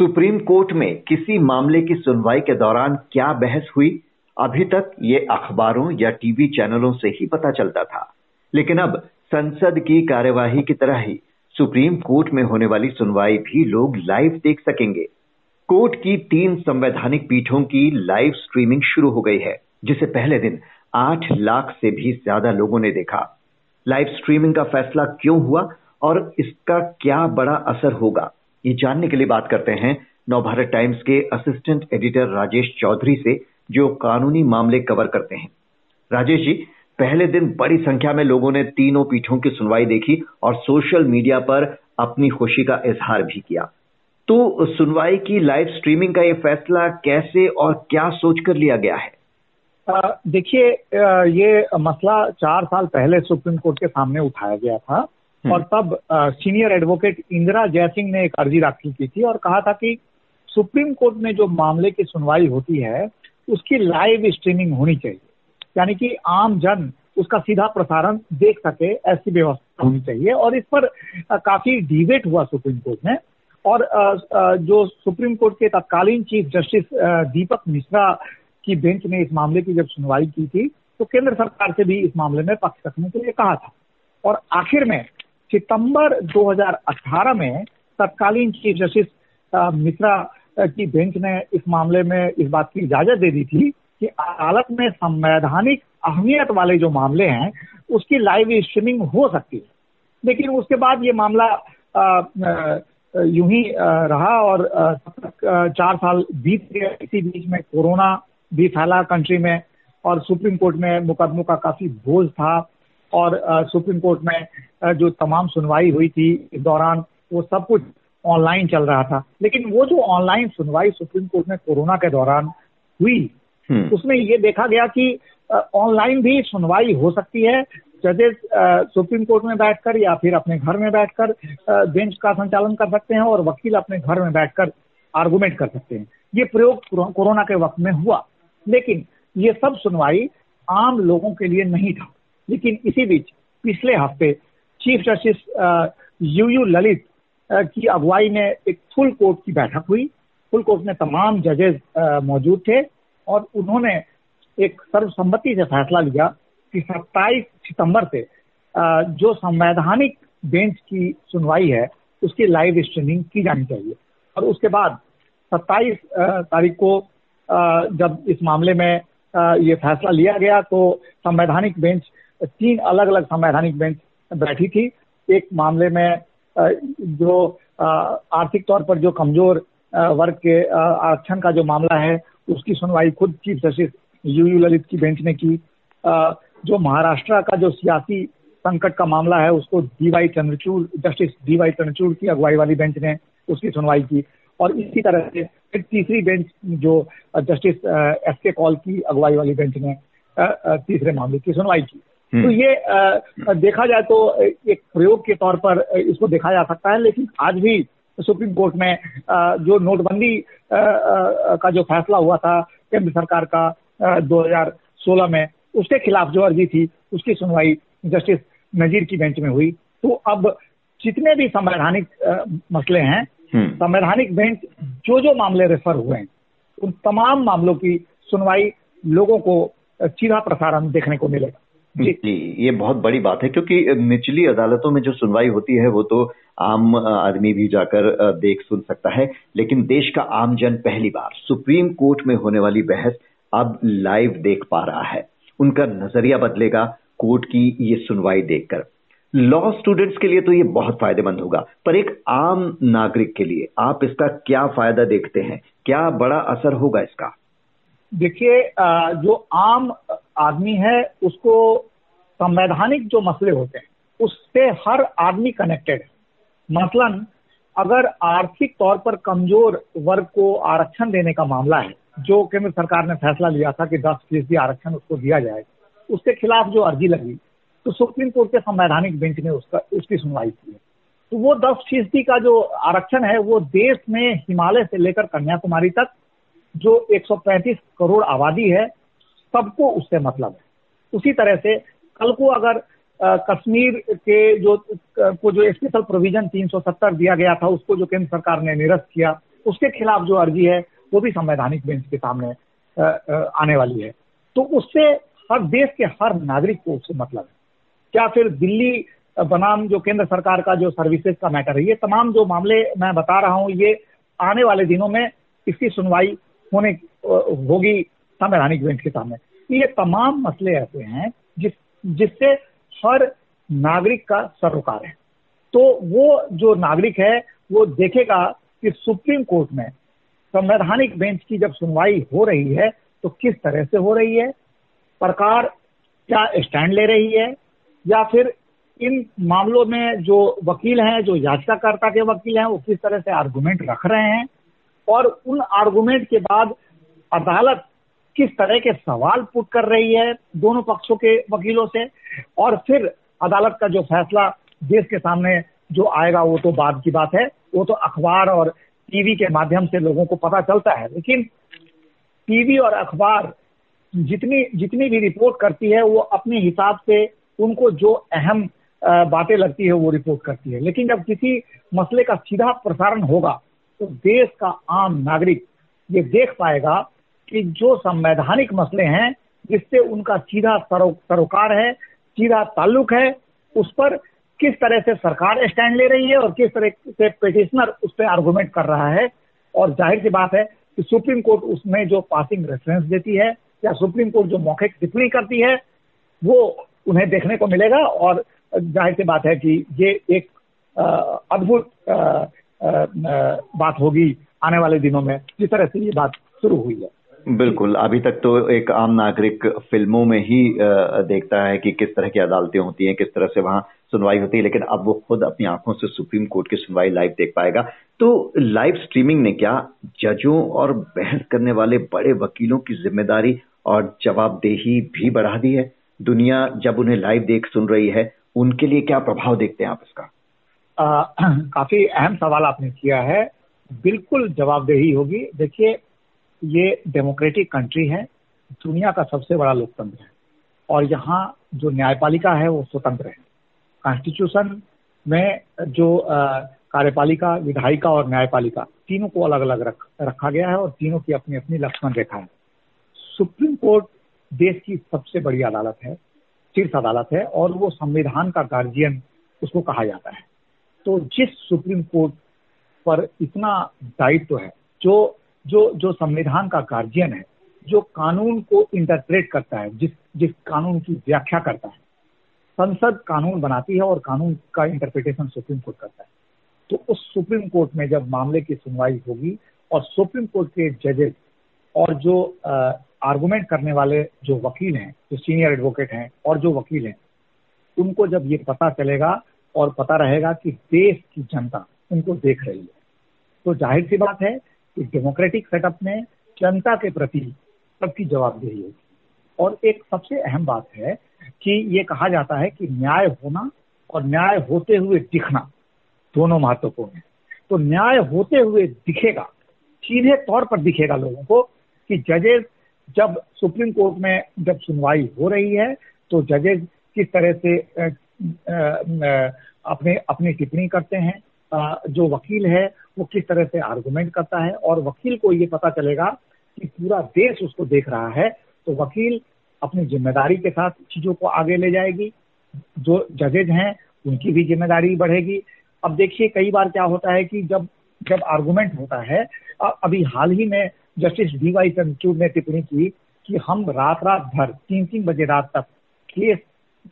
Supreme court में किसी मामले की सुनवाई के दौरान क्या बहस हुई? अभी तक ये अखबारों या टीवी चैनलों से ही पता चलता था। लेकिन अब संसद की कार्यवाही की तरह ही सुप्रीम कोर्ट में होने वाली सुनवाई भी लोग लाइव देख सकेंगे। कोर्ट की तीन संवैधानिक पीठों की लाइव स्ट्रीमिंग शुरू हो गई है, जिसे पहले दिन आठ लाख से भी ज़्यादा लोगों ने देखा। लाइव स्ट्रीमिंग का फैसला क्यों हुआ और इसका क्या बड़ा असर होगा? ये जानने के लिए बात करते हैं नवभारत टाइम्स के असिस्टेंट एडिटर राजेश चौधरी से, जो कानूनी मामले कवर करते हैं। राजेश जी, पहले दिन बड़ी संख्या में लोगों ने तीनों पीठों की सुनवाई देखी और सोशल मीडिया पर अपनी खुशी का इजहार भी किया। तो सुनवाई की लाइव स्ट्रीमिंग का ये फैसला कैसे और क्या सोचकर लिया गया है? देखिए ये मसला चार साल पहले सुप्रीम कोर्ट के सामने उठाया गया था। और तब सीनियर एडवोकेट इंदिरा जयसिंह ने एक अर्जी दाखिल की थी और कहा था कि सुप्रीम कोर्ट में जो मामले की सुनवाई होती है, उसकी लाइव स्ट्रीमिंग होनी चाहिए। यानी कि आम जन उसका सीधा प्रसारण देख सके, ऐसी व्यवस्था होनी चाहिए। और इस पर काफ़ी डिबेट हुआ सुप्रीम कोर्ट में। और जो सुप्रीम कोर्ट के तत्कालीन चीफ जस्टिस दीपक मिश्रा की बेंच ने इस मामले की जब सुनवाई की थी तो केंद्र सरकार से भी इस मामले में पक्ष रखने के लिए कहा था। और आखिर में सितंबर 2018 में तत्कालीन चीफ जस्टिस मिश्रा की बेंच ने इस मामले में इस बात की इजाज़त दे दी थी कि अदालत में संवैधानिक अहमियत वाले जो मामले हैं, उसकी लाइव स्ट्रीमिंग हो सकती है। लेकिन उसके बाद ये मामला यूँ ही रहा और चार साल बीत गए। इसी बीच में कोरोना भी फैला कंट्री में और सुप्रीम कोर्ट में मुकदमों का काफ़ी बोझ था। और सुप्रीम कोर्ट में जो तमाम सुनवाई हुई थी इस दौरान वो सब कुछ ऑनलाइन चल रहा था। लेकिन वो जो ऑनलाइन सुनवाई सुप्रीम कोर्ट में कोरोना के दौरान हुई हम्म। उसमें ये देखा गया कि ऑनलाइन भी सुनवाई हो सकती है। जजेस सुप्रीम कोर्ट में बैठकर या फिर अपने घर में बैठकर बेंच का संचालन कर सकते हैं और वकील अपने घर में बैठकर आर्गूमेंट कर सकते हैं। ये प्रयोग कोरोना के वक्त में हुआ। लेकिन ये सब सुनवाई आम लोगों के लिए नहीं था। लेकिन इसी बीच पिछले हफ़्ते chief justice U U Lalit की अगुवाई में एक फुल कोर्ट की बैठक हुई। फुल कोर्ट में तमाम जजेस मौजूद थे और उन्होंने एक सर्वसम्मति से फैसला लिया कि 27 सितंबर से जो संवैधानिक बेंच की सुनवाई है, उसकी लाइव स्ट्रीमिंग की जानी चाहिए। और उसके बाद 27 तारीख को जब इस मामले में ये फैसला लिया गया तो संवैधानिक बेंच तीन अलग अलग संवैधानिक बेंच बैठी थी। एक मामले में जो आर्थिक तौर पर जो कमज़ोर वर्ग के आरक्षण का जो मामला है, उसकी सुनवाई खुद chief justice U U Lalit की बेंच ने की। जो महाराष्ट्र का जो सियासी संकट का मामला है, उसको D Y Chandrachud, justice D Y Chandrachud की अगुवाई वाली बेंच ने उसकी सुनवाई की। और इसी तरह से फिर तीसरी बेंच जो जस्टिस एस के कॉल की अगुवाई वाली बेंच ने तीसरे मामले की सुनवाई की। तो ये देखा जाए तो एक प्रयोग के तौर पर इसको देखा जा सकता है लेकिन आज भी सुप्रीम कोर्ट में जो नोटबंदी का जो फैसला हुआ था केंद्र सरकार का 2016 में उसके खिलाफ जो अर्जी थी उसकी सुनवाई जस्टिस नजीर की बेंच में हुई। तो अब जितने भी संवैधानिक मसले हैं हम्म। संवैधानिक बेंच जो जो मामले रेफर हुए हैं उन तमाम मामलों की सुनवाई लोगों को सीधा प्रसारण देखने को मिलेगा। जी। जी ये बहुत बड़ी बात है क्योंकि निचली अदालतों में जो सुनवाई होती है वो तो आम आदमी भी जाकर देख सुन सकता है। लेकिन देश का आम जन पहली बार सुप्रीम कोर्ट में होने वाली बहस अब लाइव देख पा रहा है। उनका नज़रिया बदलेगा कोर्ट की ये सुनवाई देखकर। लॉ स्टूडेंट्स के लिए तो ये बहुत फ़ायदेमंद होगा पर एक आम नागरिक के लिए आप इसका क्या फ़ायदा देखते हैं? क्या बड़ा असर होगा इसका? देखिए जो आम आदमी है उसको संवैधानिक जो मसले होते हैं, उससे हर आदमी कनेक्टेड है। मसलन अगर आर्थिक तौर पर कमज़ोर वर्ग को आरक्षण देने का मामला है, जो केंद्र सरकार ने फैसला लिया था कि दस फ़ीसदी आरक्षण उसको दिया जाए, उसके खिलाफ जो अर्जी लगी तो सुप्रीम कोर्ट के संवैधानिक बेंच ने उसका, उसकी सुनवाई की है। तो वो दस फ़ीसदी का जो आरक्षण है, वो देश में हिमालय से लेकर कन्याकुमारी तक, जो 135 करोड़ आबादी है, सबको उससे मतलब है। उसी तरह से कल को अगर कश्मीर के जो को जो स्पेशल प्रोविज़न 370 दिया गया था, उसको जो केंद्र सरकार ने निरस्त किया, उसके खिलाफ जो अर्जी है, वो भी संवैधानिक बेंच के सामने आने वाली है। तो उससे हर देश के हर नागरिक को उससे मतलब है। क्या फिर दिल्ली बनाम जो केंद्र सरकार का जो सर्विसेज़ का मैटर है, ये तमाम जो मामले मैं बता रहा हूँ, ये आने वाले दिनों में इसकी सुनवाई होने होगी संवैधानिक बेंच के सामने। ये तमाम मसले ऐसे हैं जिस जिससे हर नागरिक का सरोकार है। तो वो जो नागरिक है, वो देखेगा कि सुप्रीम कोर्ट में संवैधानिक बेंच की जब सुनवाई हो रही है तो किस तरह से हो रही है? सरकार क्या स्टैंड ले रही है? या फिर इन मामलों में जो वकील हैं, जो याचिकाकर्ता के वकील हैं, वो किस तरह से आर्गुमेंट रख रहे हैं? और उन आर्गूमेंट के बाद अदालत किस तरह के सवाल पुट कर रही है दोनों पक्षों के वकीलों से? और फिर अदालत का जो फैसला देश के सामने जो आएगा, वो तो बाद की बात है। वो तो अखबार और टीवी के माध्यम से लोगों को पता चलता है। लेकिन टीवी और अखबार जितनी जितनी भी रिपोर्ट करती है, वो अपने हिसाब से उनको जो अहम बातें लगती है, वो रिपोर्ट करती है। लेकिन जब किसी मसले का सीधा प्रसारण होगा तो देश का आम नागरिक ये देख पाएगा कि जो संवैधानिक मसले हैं, जिससे उनका सीधा सरोकार है, सीधा ताल्लुक है, उस पर किस तरह से सरकार स्टैंड ले रही है और किस तरह से पिटिशनर उस पर आर्गूमेंट कर रहा है। और ज़ाहिर सी बात है कि सुप्रीम कोर्ट उसमें जो पासिंग रेफरेंस देती है, या सुप्रीम कोर्ट जो मौखिक टिप्पणी करती है, वो उन्हें देखने को मिलेगा। और ज़ाहिर सी बात है कि ये एक अद्भुत बात होगी आने वाले दिनों में, जिस तरह से ये बात शुरू हुई है। बिल्कुल। अभी तक तो एक आम नागरिक फ़िल्मों में ही देखता है कि किस तरह की अदालतें होती हैं किस तरह से वहाँ सुनवाई होती है लेकिन अब वो खुद अपनी आँखों से सुप्रीम कोर्ट की सुनवाई लाइव देख पाएगा। तो लाइव स्ट्रीमिंग ने क्या जजों और बहस करने वाले बड़े वकीलों की ज़िम्मेदारी और जवाबदेही भी बढ़ा दी है? दुनिया जब उन्हें लाइव देख सुन रही है उनके लिए क्या प्रभाव देखते हैं आप इसका? आ, काफ़ी अहम सवाल आपने किया है। बिल्कुल जवाबदेही होगी। देखिए ये डेमोक्रेटिक कंट्री है दुनिया का सबसे बड़ा लोकतंत्र है। और यहाँ जो न्यायपालिका है वो स्वतंत्र है। कॉन्स्टिट्यूशन में जो कार्यपालिका विधायिका और न्यायपालिका तीनों को अलग अलग रख, रखा गया है और तीनों की अपनी अपनी लक्ष्मण रेखा है। सुप्रीम कोर्ट देश की सबसे बड़ी अदालत है शीर्ष अदालत है और वो संविधान का गार्जियन उसको कहा जाता है। तो जिस सुप्रीम कोर्ट पर इतना दायित्व तो है जो जो जो संविधान का गार्जियन है, जो कानून को इंटरप्रेट करता है, जिस जिस कानून की व्याख्या करता है, संसद कानून बनाती है और कानून का इंटरप्रिटेशन सुप्रीम कोर्ट करता है। तो उस सुप्रीम कोर्ट में जब मामले की सुनवाई होगी और सुप्रीम कोर्ट के जजेस और जो आर्गूमेंट करने वाले जो वकील हैं, जो सीनियर एडवोकेट हैं और जो वकील हैं, उनको जब ये पता चलेगा और पता रहेगा कि देश की जनता उनको देख रही है। तो ज़ाहिर सी बात है कि डेमोक्रेटिक सेटअप में जनता के प्रति सबकी जवाबदेही होगी। और एक सबसे अहम बात है कि ये कहा जाता है कि न्याय होना और न्याय होते हुए दिखना दोनों महत्वपूर्ण है। तो न्याय होते हुए दिखेगा, सीधे तौर पर दिखेगा लोगों को कि जजेस जब सुप्रीम कोर्ट में जब सुनवाई हो रही है तो जजेस किस तरह से अपने, अपनी टिप्पणी करते हैं जो वकील है, वो किस तरह से आर्गूमेंट करता है और वकील को ये पता चलेगा कि पूरा देश उसको देख रहा है। तो वकील अपनी ज़िम्मेदारी के साथ चीज़ों को आगे ले जाएगी। जो जजेज हैं, उनकी भी ज़िम्मेदारी बढ़ेगी। अब देखिए, कई बार क्या होता है कि जब जब आर्गूमेंट होता है अभी हाल ही में जस्टिस डी वाई चंद्रचूड़ ने टिप्पणी की कि हम रात रात भर तीन तीन बजे रात तक केस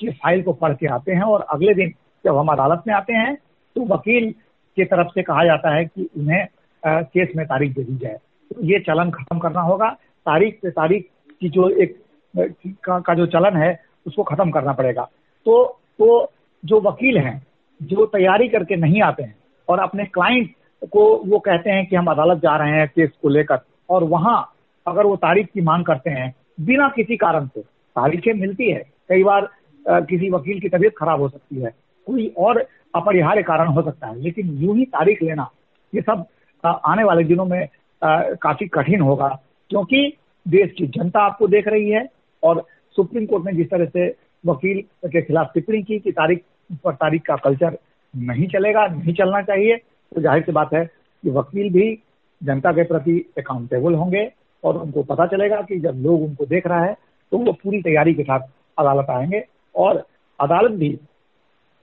की फ़ाइल को पढ़ के आते हैं और अगले दिन जब हम अदालत में आते हैं तो वकील की तरफ़ से कहा जाता है कि उन्हें केस में तारीख दे दी जाए। तो ये चलन खत्म करना होगा। तारीख से तारीख की जो एक का, का जो चलन है उसको खत्म करना पड़ेगा। तो तो जो वकील हैं जो तैयारी करके नहीं आते हैं और अपने क्लाइंट को वो कहते हैं कि हम अदालत जा रहे हैं केस को लेकर और वहाँ अगर वो तारीख की मांग करते हैं बिना किसी कारण से तारीखें मिलती है। कई बार आ, किसी वकील की तबीयत खराब हो सकती है। कोई और अपरिहार्य कारण हो सकता है। लेकिन यूँ ही तारीख लेना, ये सब आने वाले दिनों में काफ़ी कठिन होगा। क्योंकि देश की जनता आपको देख रही है और सुप्रीम कोर्ट ने जिस तरह से वकील के खिलाफ टिप्पणी की कि तारीख पर तारीख का कल्चर नहीं चलेगा, नहीं चलना चाहिए तो ज़ाहिर सी बात है कि वकील भी जनता के प्रति अकाउंटेबल होंगे और उनको पता चलेगा कि जब लोग उनको देख रहा है तो वो पूरी तैयारी के साथ अदालत आएँगे और अदालत भी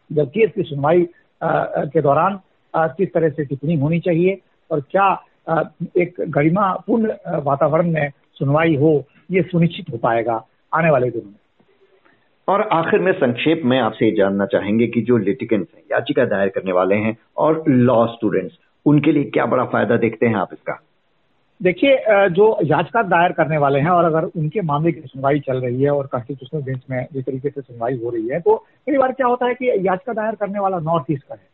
जब केस की सुनवाई के दौरान किस तरह से टिप्पणी होनी चाहिए और क्या एक गरिमापूर्ण वातावरण में सुनवाई हो, ये सुनिश्चित हो पाएगा आने वाले दिनों में। और आखिर में संक्षेप में आपसे जानना चाहेंगे कि जो लिटिकेंट्स हैं, याचिका दायर करने वाले हैं और लॉ स्टूडेंट्स, उनके लिए क्या बड़ा फ़ायदा देखते हैं आप इसका? देखिए जो याचिका दायर करने वाले हैं और अगर उनके मामले की सुनवाई चल रही है और कॉन्स्टिट्यूशनल बेंच में जिस तरीके से सुनवाई हो रही है तो कई बार क्या होता है कि याचिका दायर करने वाला नॉर्थ ईस्ट का है।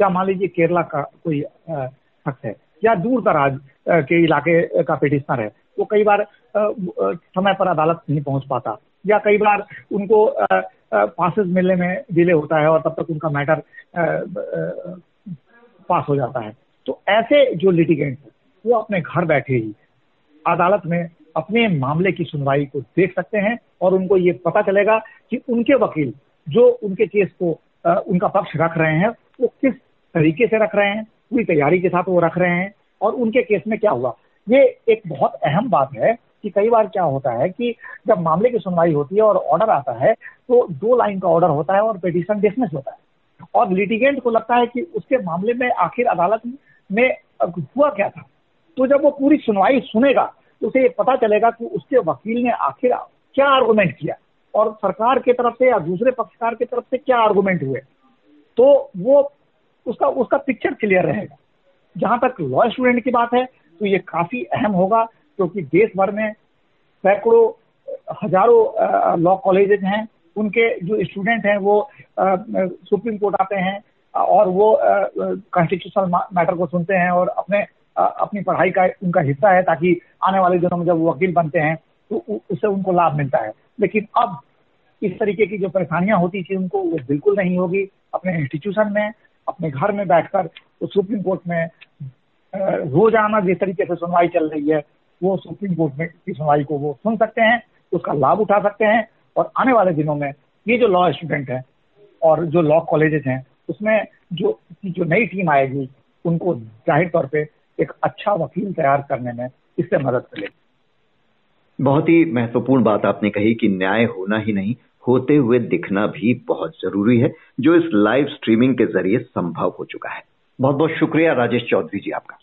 क्या मान लीजिए केरला का कोई शख्स है या दूर दराज के इलाके का पिटिशनर है वो कई बार समय पर अदालत नहीं पहुँच पाता। या कई बार उनको पासेस मिलने में डिले होता है और तब तक उनका मैटर पास हो जाता है। तो ऐसे जो लिटिगेंट है वो अपने घर बैठे ही अदालत में अपने मामले की सुनवाई को देख सकते हैं और उनको ये पता चलेगा कि उनके वकील जो उनके केस को उनका पक्ष रख रहे हैं, वो किस तरीके से रख रहे हैं, पूरी तैयारी के साथ वो रख रहे हैं और उनके केस में क्या हुआ। ये एक बहुत अहम बात है कि कई बार क्या होता है कि जब मामले की सुनवाई होती है और ऑर्डर आता है तो दो लाइन का ऑर्डर होता है और पिटिशन डिसमिस होता है। और लिटिगेंट को लगता है कि उसके मामले में आखिर अदालत में हुआ क्या था? तो जब वो पूरी सुनवाई सुनेगा तो उसे ये पता चलेगा कि उसके वकील ने आखिर क्या आर्गूमेंट किया। और सरकार की तरफ़ से या दूसरे पक्षकार की तरफ़ से क्या आर्गूमेंट हुए? तो वो उसका उसका पिक्चर क्लियर रहेगा। जहाँ तक लॉ स्टूडेंट की बात है तो ये काफ़ी अहम होगा, क्योंकि तो देश भर में सैकड़ों, हज़ारों लॉ कॉलेजेस हैं। उनके जो स्टूडेंट हैं, वो सुप्रीम कोर्ट आते हैं और वो कॉन्स्टिट्यूशनल मैटर को सुनते हैं और अपने अपनी पढ़ाई का उनका हिस्सा है ताकि आने वाले दिनों में जब वो वकील बनते हैं तो उससे उनको लाभ मिलता है। लेकिन अब इस तरीके की जो परेशानियाँ होती थी उनको, वो बिल्कुल नहीं होगी। अपने इंस्टीट्यूशन में, अपने घर में बैठकर तो सुप्रीम कोर्ट में रोज़ाना जिस तरीके से सुनवाई चल रही है, वो सुप्रीम कोर्ट में की सुनवाई को वो सुन सकते हैं, उसका लाभ उठा सकते हैं और आने वाले दिनों में ये जो लॉ स्टूडेंट है और जो लॉ कॉलेजेस हैं, उसमें जो जो नई टीम आएगी, उनको ज़ाहिर तौर पे एक अच्छा वकील तैयार करने में इससे मदद मिलेगी। बहुत ही महत्वपूर्ण बात आपने कही कि न्याय होना ही नहीं, होते हुए दिखना भी बहुत ज़रूरी है, जो इस लाइव स्ट्रीमिंग के ज़रिए संभव हो चुका है। बहुत बहुत शुक्रिया राजेश चौधरी जी आपका।